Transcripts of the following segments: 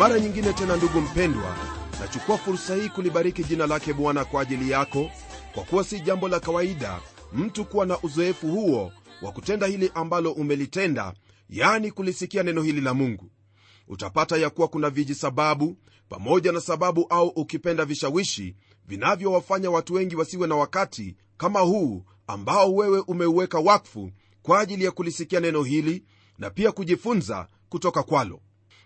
mara nyingine tena ndugu mpendwa nachukua fursa hii kulibariki jina lake bwana kwa ajili yako. Kwa kuwa si jambo la kawaida mtu kuwa na uzoefu huo wa kutenda hili ambalo umelitenda yani kulisikia neno hili la mungu. Utapata ya kuwa kuna viji sababu pamoja na sababu au ukipenda vishawishi vinavyowafanya watu wengi wasiwe na wakati kama huu ambao wewe umeuweka wakfu kwa ajili ya kulisikia neno hili na pia kujifunza kutoka kwalo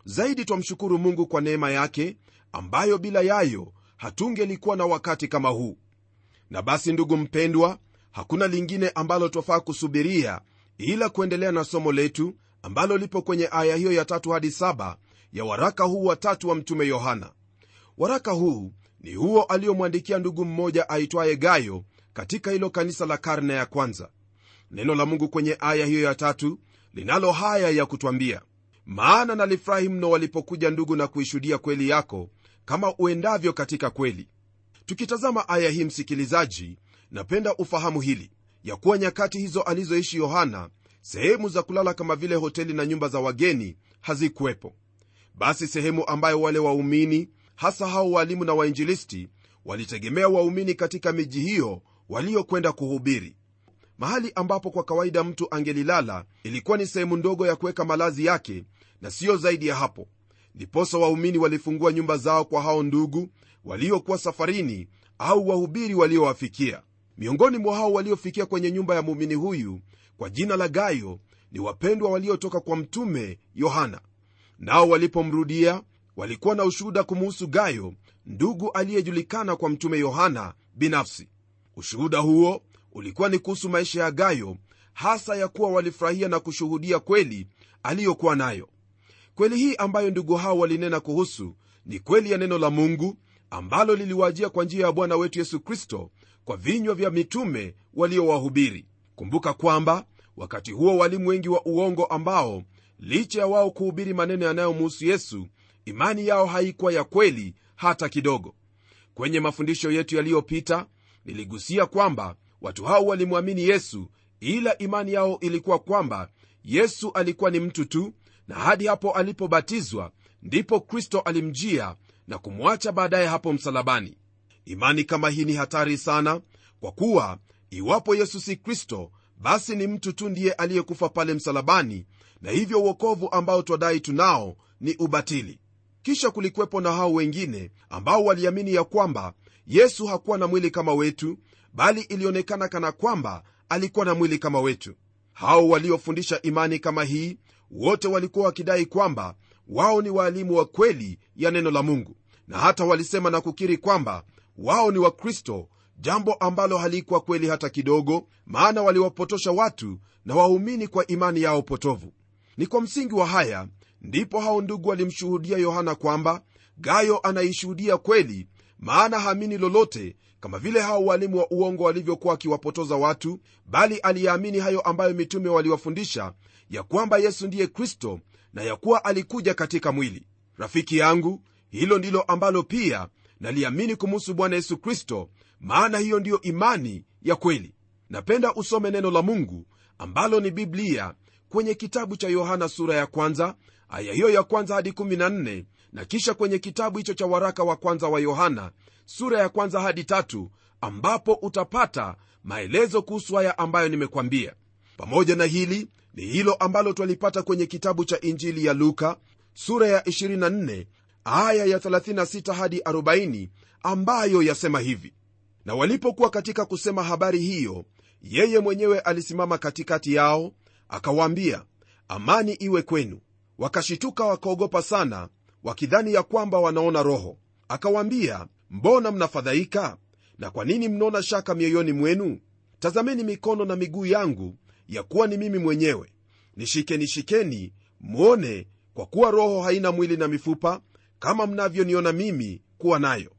zaidi twamshukuru mungu kwa neema yake ambayo bila yayo hatungelikuwa na wakati kama huu. Na basi ndugu mpendwa hakuna lingine ambalo twafaa kusubiria ila kuendelea na somo letu ambalo lipo kwenye aya hiyo ya tatu hadi saba ya waraka huu watatu wa mtume yohana. Waraka huu ni huo aliyomwandikia ndugu mmoja aitwaye gayo katika hilo kanisa la karne ya kwanza. Neno la mungu kwenye aya hiyo ya tatu linalo haya ya kutwambia maana nalifurahi mno walipokuja ndugu na kuishuhudia kweli yako kama uendavyo katika kweli. Tukitazama aya hii msikilizaji napenda ufahamu hili ya kuwa nyakati hizo alizoishi yohana sehemu za kulala kama vile hoteli na nyumba za wageni hazikuwepo. Basi sehemu ambayo wale waumini hasa hao waalimu na wainjilisti walitegemea waumini katika miji hiyo waliokwenda kuhubiri. Mahali ambapo kwa kawaida mtu angelilala ilikuwa ni sehemu ndogo ya kuweka malazi yake na siyo zaidi ya hapo. Ndiposa waumini walifungua nyumba zao kwa hao ndugu waliokuwa safarini au wahubiri waliowafikia. Miongoni mwa hao waliofikia kwenye nyumba ya muumini huyu kwa jina la gayo ni wapendwa waliotoka kwa mtume yohana. Nao walipomrudia walikuwa na ushuhuda kumuhusu gayo ndugu aliyejulikana kwa mtume yohana binafsi. Ushuhuda huo ulikuwa ni kuhusu maisha ya gayo hasa ya kuwa walifurahia na kushuhudia kweli aliyokuwa nayo kweli hii ambayo ndugu hao walinena kuhusu ni kweli ya neno la mungu ambalo liliwajia kwa njia ya bwana wetu yesu kristo kwa vinywa vya mitume waliowahubiri. Kumbuka kwamba wakati huo walimu wengi wa uongo ambao licha ya wao kuhubiri maneno yanayomuhusu yesu imani yao haikuwa ya kweli hata kidogo. Kwenye mafundisho yetu yaliyopita niligusia kwamba watu hao walimwamini yesu ila imani yao ilikuwa kwamba yesu alikuwa ni mtu tu na hadi hapo alipobatizwa ndipo kristo alimjia na kumwacha baadaye hapo msalabani. Imani kama hii ni hatari sana kwa kuwa iwapo yesu si kristo basi ni mtu tu ndiye aliyekufa pale msalabani na hivyo uokovu ambao twadai tunao ni ubatili. Kisha kulikuwepo na hao wengine ambao waliamini ya kwamba yesu hakuwa na mwili kama wetu bali ilionekana kana kwamba alikuwa na mwili kama wetu. Hao waliofundisha imani kama hii wote walikuwa wakidai kwamba wao ni waalimu wa kweli ya neno la mungu. Na hata walisema na kukiri kwamba wao ni wakristo jambo ambalo halikuwa kweli hata kidogo maana waliwapotosha watu na waumini kwa imani yao potovu. Ni kwa msingi wa haya ndipo hao ndugu walimshuhudia yohana kwamba gayo anaishuhudia kweli maana haamini lolote kama vile hao walimu wa uongo walivyokuwa wakiwapotoza watu bali aliyaamini hayo ambayo mitume waliwafundisha ya kwamba yesu ndiye kristo na ya kuwa alikuja katika mwili. Rafiki yangu hilo ndilo ambalo pia naliamini kumuhusu bwana yesu kristo maana hiyo ndiyo imani ya kweli. Napenda usome neno la mungu ambalo ni biblia kwenye kitabu cha yohana sura ya kwanza aya hiyo ya kwanza hadi 14 na kisha kwenye kitabu hicho cha waraka wa kwanza wa yohana sura ya kwanza hadi tatu ambapo utapata maelezo kuhusu haya ambayo nimekwambia. Pamoja na hili ni hilo ambalo twalipata kwenye kitabu cha injili ya luka sura ya 24 aya ya 36 hadi 40 ambayo yasema hivi. Na walipokuwa katika kusema habari hiyo yeye mwenyewe alisimama katikati yao akawaambia amani iwe kwenu. Wakashituka wakaogopa sana wakidhani ya kwamba wanaona roho. Akawaambia mbona mnafadhaika? Na kwa nini mnaona shaka mioyoni mwenu? Tazameni mikono na miguu yangu ya kuwa ni mimi mwenyewe. Nishikeni shikeni mwone kwa kuwa roho haina mwili na mifupa kama mnavyoniona mimi kuwa nayo.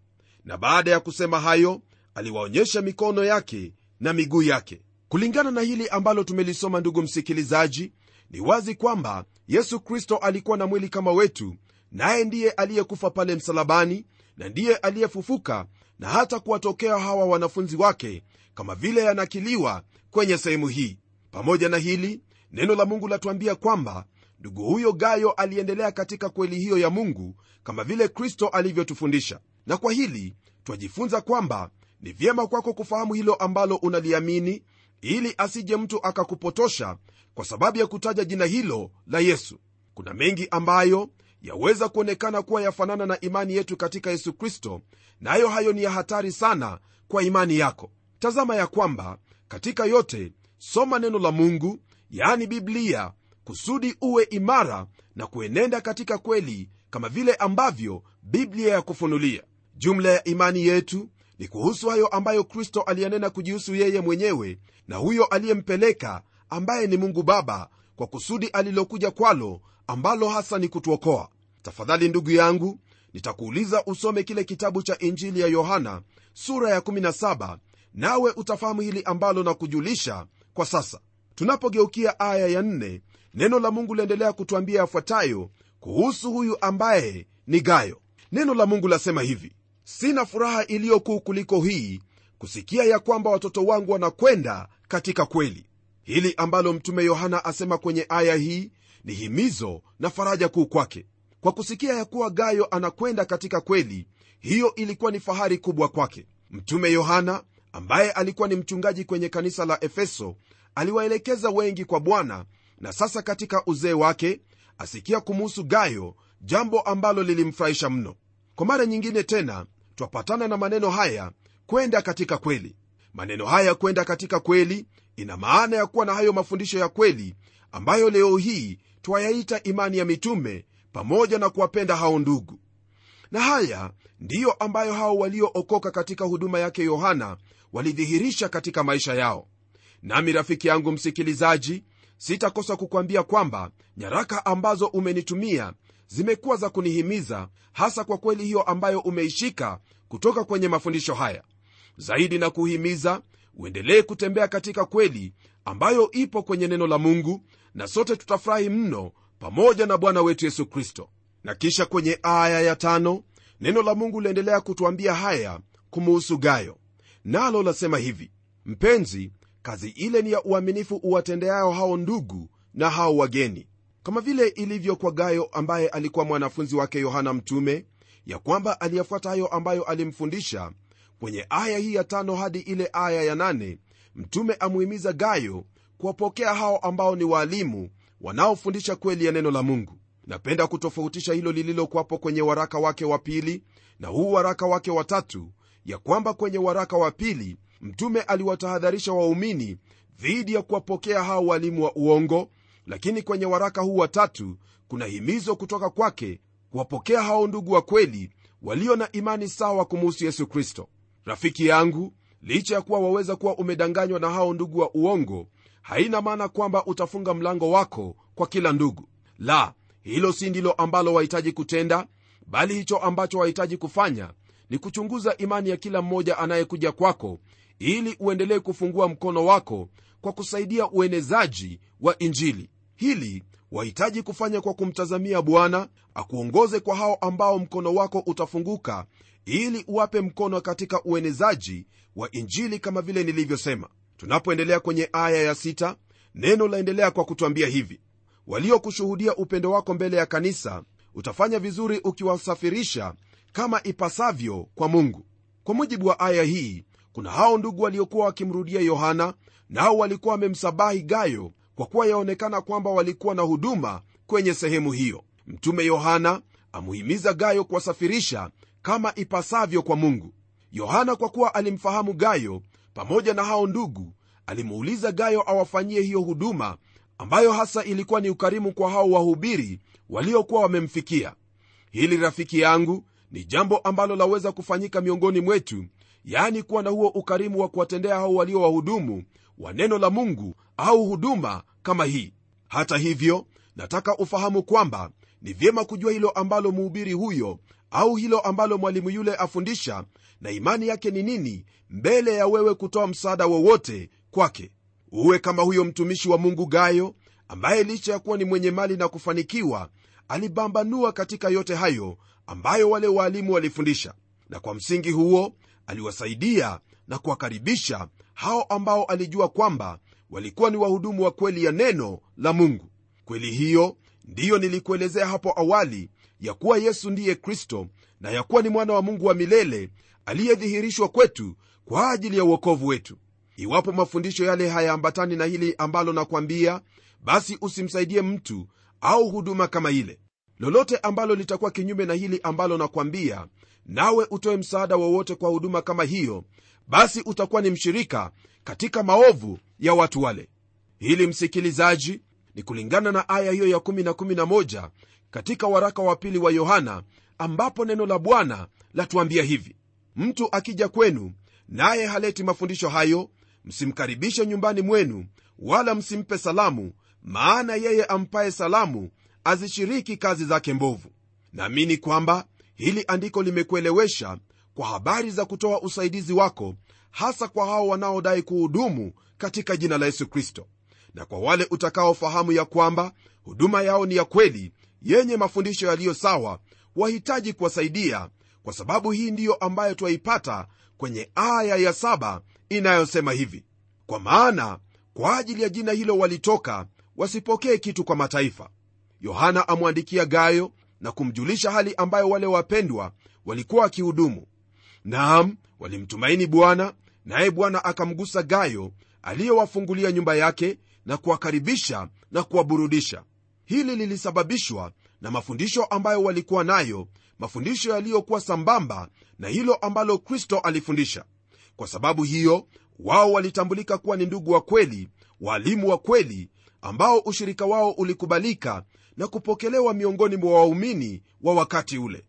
Na baada ya kusema hayo aliwaonyesha mikono yake na miguu yake. Kulingana na hili ambalo tumelisoma ndugu msikilizaji ni wazi kwamba yesu kristo alikuwa na mwili kama wetu naye ndiye aliyekufa pale msalabani na ndiye aliyefufuka na hata kuwatokea hawa wanafunzi wake kama vile yanakiliwa kwenye sehemu hii. Pamoja na hili neno la mungu latuambia kwamba ndugu huyo gayo aliendelea katika kweli hiyo ya mungu kama vile kristo alivyotufundisha. Na kwa hili twajifunza kwamba ni vyema kwako kufahamu hilo ambalo unaliamini ili asije mtu akakupotosha kwa sababu ya kutaja jina hilo la yesu. Kuna mengi ambayo yaweza kuonekana kuwa yafanana na imani yetu katika yesu kristo nayo na hayo ni ya hatari sana kwa imani yako. Tazama ya kwamba katika yote soma neno la mungu yaani biblia kusudi uwe imara na kuenenda katika kweli kama vile ambavyo biblia ya kufunulia. Jumla ya imani yetu ni kuhusu hayo ambayo kristo aliyanena kujihusu yeye mwenyewe na huyo aliyempeleka ambaye ni mungu baba kwa kusudi alilokuja kwalo ambalo hasa ni kutuokoa tafadhali ndugu yangu nitakuuliza usome kile kitabu cha injili ya yohana sura ya 17 nawe utafahamu hili ambalo na kujulisha kwa sasa. Tunapogeukia aya ya 4 neno la mungu liendelea kutwambia yafuatayo kuhusu huyu ambaye ni gayo. Neno la mungu lasema hivi sina furaha iliyokuu kuliko hii kusikia ya kwamba watoto wangu wanakwenda katika kweli. Hili ambalo mtume yohana asema kwenye aya hii ni himizo na faraja kuu kwake kwa kusikia ya kuwa gayo anakwenda katika kweli hiyo ilikuwa ni fahari kubwa kwake. Mtume yohana ambaye alikuwa ni mchungaji kwenye kanisa la efeso aliwaelekeza wengi kwa bwana na sasa katika uzee wake asikia kumuhusu gayo jambo ambalo lilimfurahisha mno. Kwa mara nyingine tena twapatana na maneno haya kwenda katika kweli. Maneno haya kwenda katika kweli ina maana ya kuwa na hayo mafundisho ya kweli ambayo leo hii twayaita imani ya mitume pamoja na kuwapenda hao ndugu. Na haya ndiyo ambayo hao waliookoka katika huduma yake yohana walidhihirisha katika maisha yao. Nami rafiki yangu msikilizaji sitakosa kukwambia kwamba nyaraka ambazo umenitumia zimekuwa za kunihimiza hasa kwa kweli hiyo ambayo umeishika kutoka kwenye mafundisho haya. Zaidi na kuhimiza uendelee kutembea katika kweli ambayo ipo kwenye neno la mungu na sote tutafurahi mno pamoja na bwana wetu yesu kristo. Na kisha kwenye aya ya tano neno la mungu liendelea kutwambia haya kumuhusu gayo. Nalo lasema hivi mpenzi kazi ile ni ya uaminifu uwatendeayo hao ndugu na hao wageni. Kama vile ilivyo kwa gayo ambaye alikuwa mwanafunzi wake yohana mtume ya kwamba aliyafuata hayo ambayo alimfundisha kwenye aya hii ya tano hadi ile aya ya nane mtume amuhimiza gayo kuwapokea hao ambao ni waalimu wanaofundisha kweli ya neno la mungu. Napenda kutofautisha hilo lililokuwapo kwenye waraka wake wa pili na huu waraka wake wa tatu ya kwamba kwenye waraka wa pili mtume aliwatahadharisha waumini dhidi ya kuwapokea hao walimu wa uongo lakini kwenye waraka huu wa tatu kuna himizo kutoka kwake kuwapokea hao ndugu wa kweli walio na imani sawa kumuhusu yesu kristo. Rafiki yangu licha ya kuwa waweza kuwa umedanganywa na hao ndugu wa uongo haina maana kwamba utafunga mlango wako kwa kila ndugu. La hilo si ndilo ambalo wahitaji kutenda bali hicho ambacho wahitaji kufanya ni kuchunguza imani ya kila mmoja anayekuja kwako ili uendelee kufungua mkono wako kwa kusaidia uenezaji wa injili. Hili wahitaji kufanya kwa kumtazamia bwana akuongoze kwa hao ambao mkono wako utafunguka ili uwape mkono katika uenezaji wa injili kama vile nilivyosema tunapoendelea kwenye aya ya sita, neno laendelea kwa kutwambia hivi waliokushuhudia upendo wako mbele ya kanisa utafanya vizuri ukiwasafirisha kama ipasavyo kwa mungu. Kwa mujibu wa aya hii kuna hao ndugu waliokuwa wakimrudia yohana nao walikuwa wamemsabahi gayo kwa kuwa yaonekana kwamba walikuwa na huduma kwenye sehemu hiyo. Mtume yohana amuhimiza gayo kuwasafirisha kama ipasavyo kwa mungu. Yohana kwa kuwa alimfahamu gayo pamoja na hao ndugu alimuuliza gayo awafanyie hiyo huduma ambayo hasa ilikuwa ni ukarimu kwa hao wahubiri waliokuwa wamemfikia. Hili rafiki yangu ni jambo ambalo laweza kufanyika miongoni mwetu yaani kuwa na huo ukarimu wa kuwatendea hao walio wahudumu wa neno la mungu au huduma kama hii. Hata hivyo nataka ufahamu kwamba ni vyema kujua hilo ambalo mhubiri huyo au hilo ambalo mwalimu yule afundisha na imani yake ni nini mbele ya wewe kutoa msaada wowote kwake? Uwe kama huyo mtumishi wa mungu gayo ambaye licha ya kuwa ni mwenye mali na kufanikiwa alibambanua katika yote hayo ambayo wale waalimu walifundisha. Na kwa msingi huo aliwasaidia na kuwakaribisha hao ambao alijua kwamba walikuwa ni wahudumu wa kweli ya neno la mungu. Kweli hiyo ndiyo nilikuelezea hapo awali ya kuwa yesu ndiye kristo na ya kuwa ni mwana wa mungu wa milele aliyedhihirishwa kwetu kwa ajili ya uokovu wetu. Iwapo mafundisho yale hayaambatani na hili ambalo nakwambia basi usimsaidie mtu au huduma kama ile. Lolote ambalo litakuwa kinyume na hili ambalo nakwambia nawe utoe msaada wowote kwa huduma kama hiyo basi utakuwa ni mshirika katika maovu ya watu wale. Hili msikilizaji ni kulingana na aya hiyo ya 1 na 11 katika waraka wa pili wa yohana ambapo neno la bwana latuambia hivi. Mtu akija kwenu naye haleti mafundisho hayo msimkaribishe nyumbani mwenu wala msimpe salamu maana yeye ampaye salamu azishiriki kazi zake mbovu. Naamini kwamba hili andiko limekuelewesha kwa habari za kutoa usaidizi wako hasa kwa hao wanaodai kuhudumu katika jina la yesu kristo. Na kwa wale utakaofahamu ya kwamba huduma yao ni ya kweli yenye mafundisho yaliyo sawa wahitaji kuwasaidia kwa sababu hii ndiyo ambayo twaipata kwenye aya ya saba inayosema hivi kwa maana kwa ajili ya jina hilo walitoka wasipokee kitu kwa mataifa. Yohana amwandikia gayo na kumjulisha hali ambayo wale wapendwa walikuwa wakihudumu. Naam walimtumaini bwana naye bwana akamgusa gayo aliyewafungulia nyumba yake na kuwakaribisha na kuwaburudisha hili lilisababishwa na mafundisho ambayo walikuwa nayo mafundisho yaliyokuwa sambamba na hilo ambalo kristo alifundisha. Kwa sababu hiyo wao walitambulika kuwa ni ndugu wa kweli waalimu wa kweli ambao ushirika wao ulikubalika na kupokelewa miongoni mwa waumini wa wakati ule.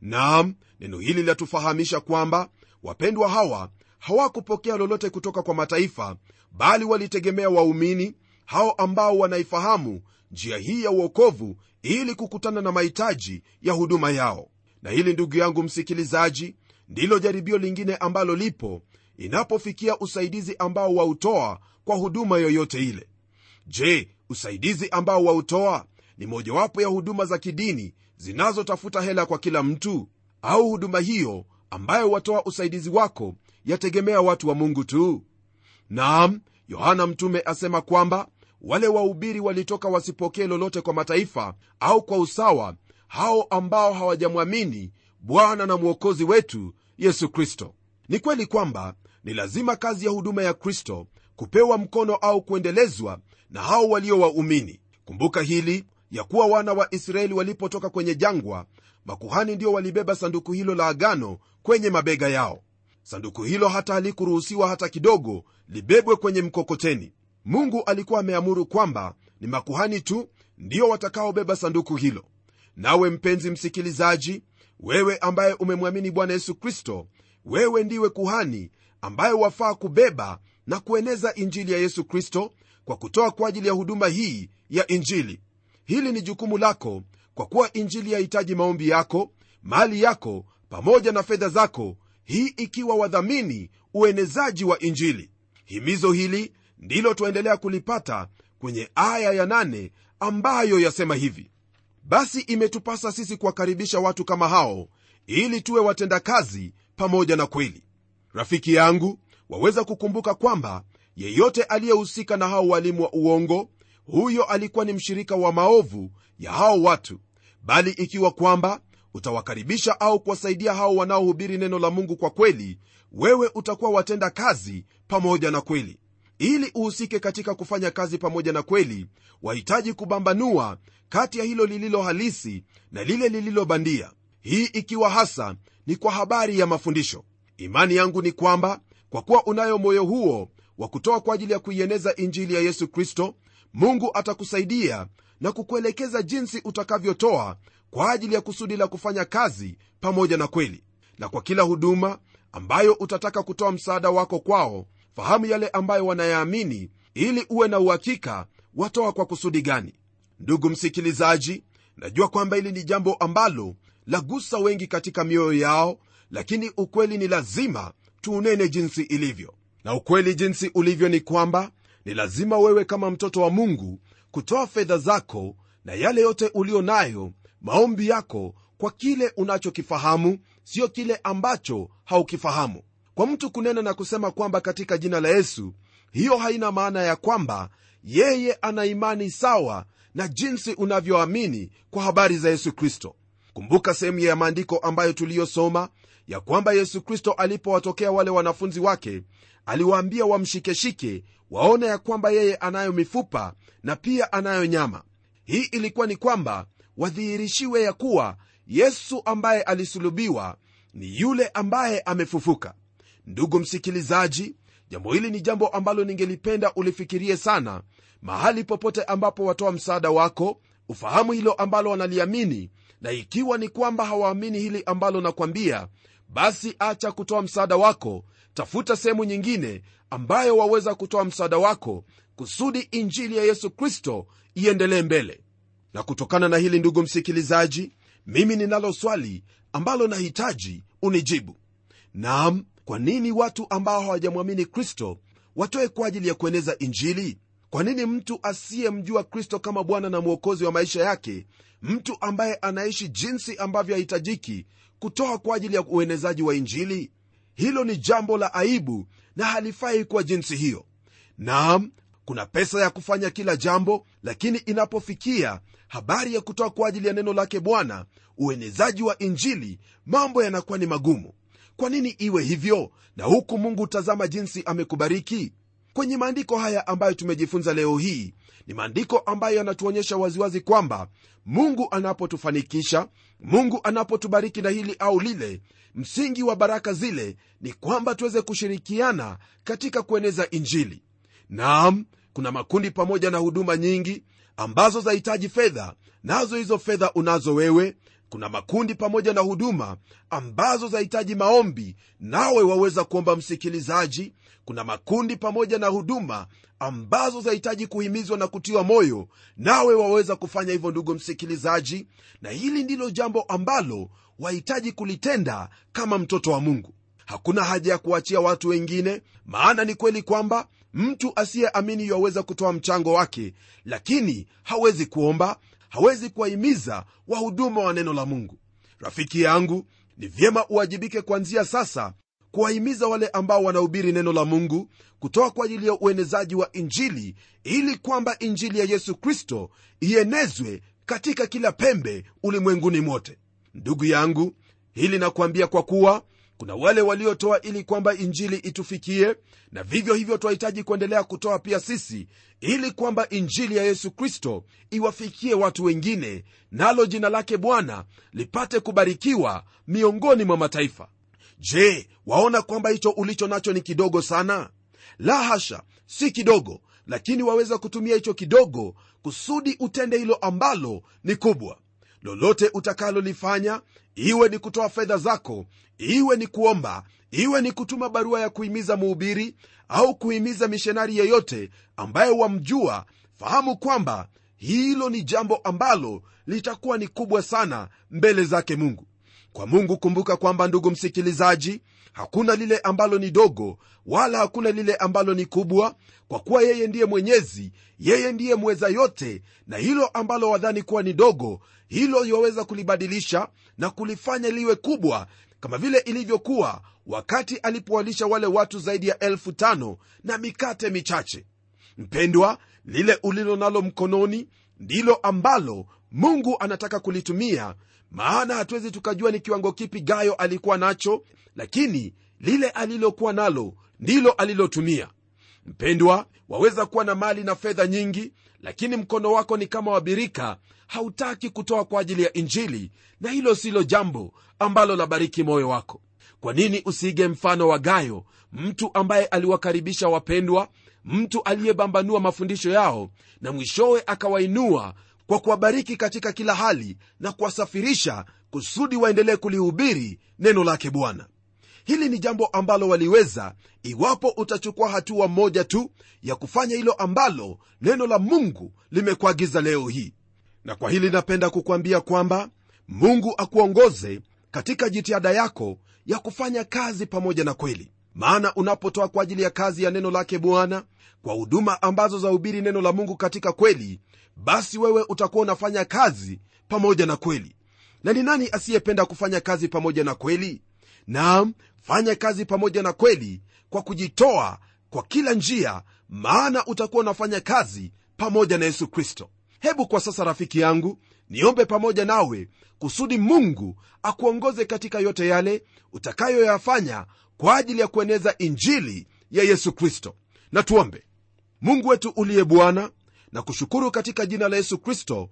Naam neno hili linatufahamisha kwamba wapendwa hawa hawakupokea lolote kutoka kwa mataifa bali walitegemea waumini hao ambao wanaifahamu njia hii ya uokovu ili kukutana na mahitaji ya huduma yao. Na hili ndugu yangu msikilizaji ndilo jaribio lingine ambalo lipo inapofikia usaidizi ambao wautoa kwa huduma yoyote ile. Je usaidizi ambao wautoa ni mojawapo ya huduma za kidini zinazotafuta hela kwa kila mtu? Au huduma hiyo ambayo watoa usaidizi wako yategemea watu wa mungu tu? Naam yohana mtume asema kwamba wale wahubiri walitoka wasipokee lolote kwa mataifa au kwa usawa hao ambao hawajamwamini bwana na mwokozi wetu yesu kristo. Ni kweli kwamba ni lazima kazi ya huduma ya kristo kupewa mkono au kuendelezwa na hao walio waumini. Kumbuka hili ya kuwa wana wa israeli walipotoka kwenye jangwa makuhani ndio walibeba sanduku hilo la agano kwenye mabega yao. Sanduku hilo hata halikuruhusiwa hata kidogo libebwe kwenye mkokoteni mungu alikuwa ameamuru kwamba ni makuhani tu ndio watakaobeba sanduku hilo. Nawe mpenzi msikilizaji wewe ambaye umemwamini bwana yesu kristo wewe ndiwe kuhani ambaye wafaa kubeba na kueneza injili ya yesu kristo kwa kutoa kwa ajili ya huduma hii ya injili. Hili ni jukumu lako kwa kuwa injili yahitaji maombi yako mali yako pamoja na fedha zako hii ikiwa wadhamini uenezaji wa injili. Himizo hili ndilo twaendelea kulipata kwenye aya ya nane ambayo yasema hivi basi imetupasa sisi kuwakaribisha watu kama hao ili tuwe watendakazi pamoja na kweli. Rafiki yangu waweza kukumbuka kwamba yeyote aliyehusika na hao walimu wa uongo huyo alikuwa ni mshirika wa maovu ya hao watu. Bali ikiwa kwamba utawakaribisha au kuwasaidia hao wanaohubiri neno la mungu kwa kweli wewe utakuwa watenda kazi pamoja na kweli ili uhusike katika kufanya kazi pamoja na kweli wahitaji kubambanua kati ya hilo lililo halisi na lile lililo bandia. Hii ikiwa hasa ni kwa habari ya mafundisho. Imani yangu ni kwamba kwa kuwa unayo moyo huo wa kutoa kwa ajili ya kuieneza injili ya yesu kristo mungu atakusaidia na kukuelekeza jinsi utakavyotoa kwa ajili ya kusudi la kufanya kazi pamoja na kweli. Na kwa kila huduma ambayo utataka kutoa msaada wako kwao fahamu yale ambayo wanayaamini ili uwe na uhakika watoa kwa kusudi gani. Ndugu msikilizaji najua kwamba hili ni jambo ambalo lagusa wengi katika mioyo yao lakini ukweli ni lazima tuunene jinsi ilivyo. Na ukweli jinsi ulivyo ni kwamba ni lazima wewe kama mtoto wa mungu kutoa fedha zako na yale yote ulio nayo maombi yako kwa kile unachokifahamu sio kile ambacho haukifahamu kwa mtu kunena na kusema kwamba katika jina la yesu hiyo haina maana ya kwamba yeye ana imani sawa na jinsi unavyoamini kwa habari za yesu kristo. Kumbuka sehemu ya maandiko ambayo tuliyosoma ya kwamba yesu kristo alipowatokea wale wanafunzi wake aliwaambia wamshikeshike waone ya kwamba yeye anayo mifupa na pia anayo nyama. Hii ilikuwa ni kwamba wadhihirishiwe ya kuwa yesu ambaye alisulubiwa ni yule ambaye amefufuka ndugu msikilizaji jambo hili ni jambo ambalo ningelipenda ulifikirie sana. Mahali popote ambapo watoa msaada wako ufahamu hilo ambalo wanaliamini na ikiwa ni kwamba hawaamini hili ambalo nakwambia basi acha kutoa msaada wako. Tafuta sehemu nyingine ambayo waweza kutoa msaada wako kusudi injili ya yesu kristo iendelee mbele. Na kutokana na hili ndugu msikilizaji mimi ninalo swali ambalo nahitaji unijibu. Naam kwa nini watu ambao hawajamwamini kristo watoe kwa ajili ya kueneza injili? Kwa nini mtu asiyemjua kristo kama bwana na mwokozi wa maisha yake mtu ambaye anaishi jinsi ambavyo hahitajiki kutoa kwa ajili ya uenezaji wa injili? Hilo ni jambo la aibu na halifai kuwa jinsi hiyo. Naam kuna pesa ya kufanya kila jambo lakini inapofikia habari ya kutoa kwa ajili ya neno lake bwana uenezaji wa injili mambo yanakuwa ni magumu kwa nini iwe hivyo? Na huku mungu tazama jinsi amekubariki? Kwenye maandiko haya ambayo tumejifunza leo hii ni maandiko ambayo yanatuonyesha waziwazi kwamba mungu anapotufanikisha mungu anapotubariki na hili au lile msingi wa baraka zile ni kwamba tuweze kushirikiana katika kueneza injili. Naam kuna makundi pamoja na huduma nyingi ambazo zahitaji fedha nazo hizo fedha unazo wewe kuna makundi pamoja na huduma ambazo zahitaji maombi nawe waweza kuomba msikilizaji. Kuna makundi pamoja na huduma ambazo zahitaji kuhimizwa na kutiwa moyo nawe waweza kufanya hivyo ndugu msikilizaji. Na hili ndilo jambo ambalo wahitaji kulitenda kama mtoto wa mungu. Hakuna haja ya kuachia watu wengine maana ni kweli kwamba mtu asiyeamini yaweza kutoa mchango wake lakini hawezi kuomba hawezi kuwahimiza wahuduma wa neno la mungu. Rafiki yangu ni vyema uwajibike kuanzia sasa kuwahimiza wale ambao wanahubiri neno la mungu kutoa kwa ajili ya uenezaji wa injili ili kwamba injili ya yesu kristo ienezwe katika kila pembe ulimwenguni mote. Ndugu yangu hili nakuambia kwa kuwa kuna wale waliotoa ili kwamba injili itufikie na vivyo hivyo twahitaji kuendelea kutoa pia sisi ili kwamba injili ya yesu kristo iwafikie watu wengine nalo jina lake bwana lipate kubarikiwa miongoni mwa mataifa. Je waona kwamba hicho ulicho nacho ni kidogo sana? La hasha si kidogo lakini waweza kutumia hicho kidogo kusudi utende hilo ambalo ni kubwa lolote utakalolifanya iwe ni kutoa fedha zako iwe ni kuomba iwe ni kutuma barua ya kuhimiza muhubiri au kuhimiza mishonari yeyote ambaye wamjua fahamu kwamba hilo ni jambo ambalo litakuwa ni kubwa sana mbele zake mungu kwa mungu kumbuka kwamba ndugu msikilizaji hakuna lile ambalo ni dogo wala hakuna lile ambalo ni kubwa kwa kuwa yeye ndiye mwenyezi yeye ndiye mweza yote na hilo ambalo wadhani kuwa ni dogo hilo yaweza kulibadilisha na kulifanya liwe kubwa kama vile ilivyokuwa wakati alipowalisha wale watu zaidi ya elfu tano na mikate michache. Mpendwa lile ulilo nalo mkononi ndilo ambalo mungu anataka kulitumia maana hatuwezi tukajua ni kiwango kipi gayo alikuwa nacho lakini lile alilokuwa nalo ndilo alilotumia. Mpendwa waweza kuwa na mali na fedha nyingi lakini mkono wako ni kama wabirika hautaki kutoa kwa ajili ya injili na hilo silo jambo ambalo labariki moyo wako. Kwa nini usiige mfano wa gayo mtu ambaye aliwakaribisha wapendwa mtu aliyebambanua mafundisho yao na mwishowe akawainua kwa kuwabariki katika kila hali na kuwasafirisha kusudi waendelee kulihubiri neno lake bwana. Hili ni jambo ambalo waliweza iwapo utachukua hatua moja tu ya kufanya hilo ambalo neno la mungu limekuagiza leo hii. Na kwa hili napenda kukwambia kwamba mungu akuongoze katika jitihada yako ya kufanya kazi pamoja na kweli maana unapotoa kwa ajili ya kazi ya neno lake bwana kwa huduma ambazo zahubiri neno la mungu katika kweli basi wewe utakuwa unafanya kazi pamoja na kweli. Na ni nani asiyependa kufanya kazi pamoja na kweli? Naam fanya kazi pamoja na kweli kwa kujitoa kwa kila njia maana utakuwa unafanya kazi pamoja na yesu kristo. Hebu kwa sasa rafiki yangu niombe pamoja nawe kusudi mungu akuongoze katika yote yale utakayoyafanya kwa ajili ya kueneza injili ya yesu kristo. Na tuombe. Mungu wetu uliye bwana na kushukuru katika jina la yesu kristo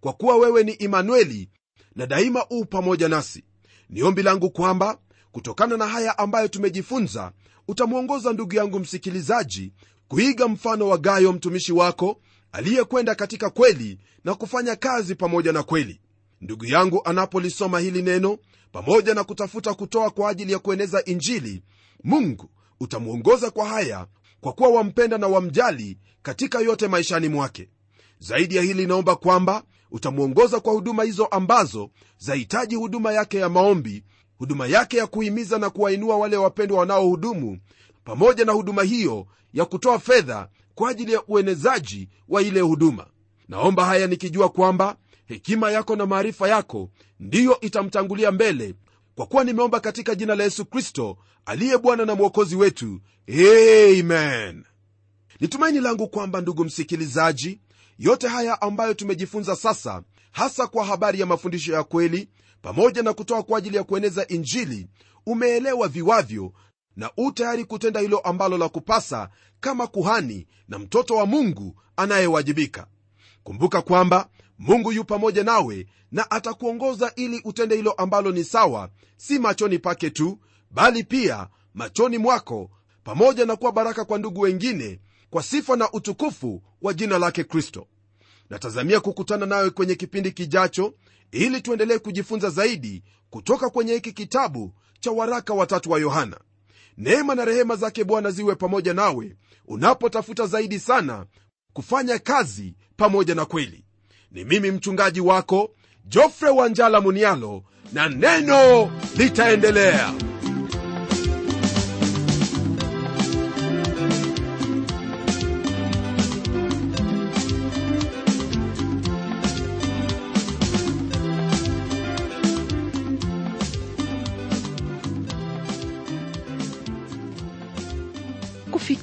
kwa kuwa wewe ni imanueli na daima uu pamoja nasi. Ni ombi langu kwamba kutokana na haya ambayo tumejifunza utamwongoza ndugu yangu msikilizaji kuiga mfano wa gayo mtumishi wako aliyekwenda katika kweli na kufanya kazi pamoja na kweli. Ndugu yangu anapolisoma hili neno pamoja na kutafuta kutoa kwa ajili ya kueneza injili mungu utamwongoza kwa haya kwa kuwa wampenda na wamjali katika yote maishani mwake. Zaidi ya hili naomba kwamba utamwongoza kwa huduma hizo ambazo zahitaji huduma yake ya maombi huduma yake ya kuhimiza na kuwainua wale wapendwa wanaohudumu pamoja na huduma hiyo ya kutoa fedha kwa ajili ya uenezaji wa ile huduma. Naomba haya nikijua kwamba hekima yako na maarifa yako ndiyo itamtangulia mbele kwa kuwa nimeomba katika jina la yesu kristo aliye bwana na mwokozi wetu. Amen. Ni langu kwamba ndugu msikilizaji yote haya ambayo tumejifunza sasa hasa kwa habari ya mafundisho ya kweli pamoja na kutoa kwa ajili ya kueneza injili umeelewa viwavyo na u tayari kutenda hilo ambalo la kupasa kama kuhani na mtoto wa mungu anayewajibika. Kumbuka kwamba mungu yu pamoja nawe na atakuongoza ili utende hilo ambalo ni sawa si machoni pake tu bali pia machoni mwako pamoja na kuwa baraka kwa ndugu wengine kwa sifa na utukufu wa jina lake kristo. Natazamia kukutana nawe kwenye kipindi kijacho ili tuendelee kujifunza zaidi kutoka kwenye hiki kitabu cha waraka watatu wa yohana neema na rehema zake bwana ziwe pamoja nawe unapotafuta zaidi sana kufanya kazi pamoja na kweli. Ni mimi mchungaji wako jofre wanjala munialo na neno litaendelea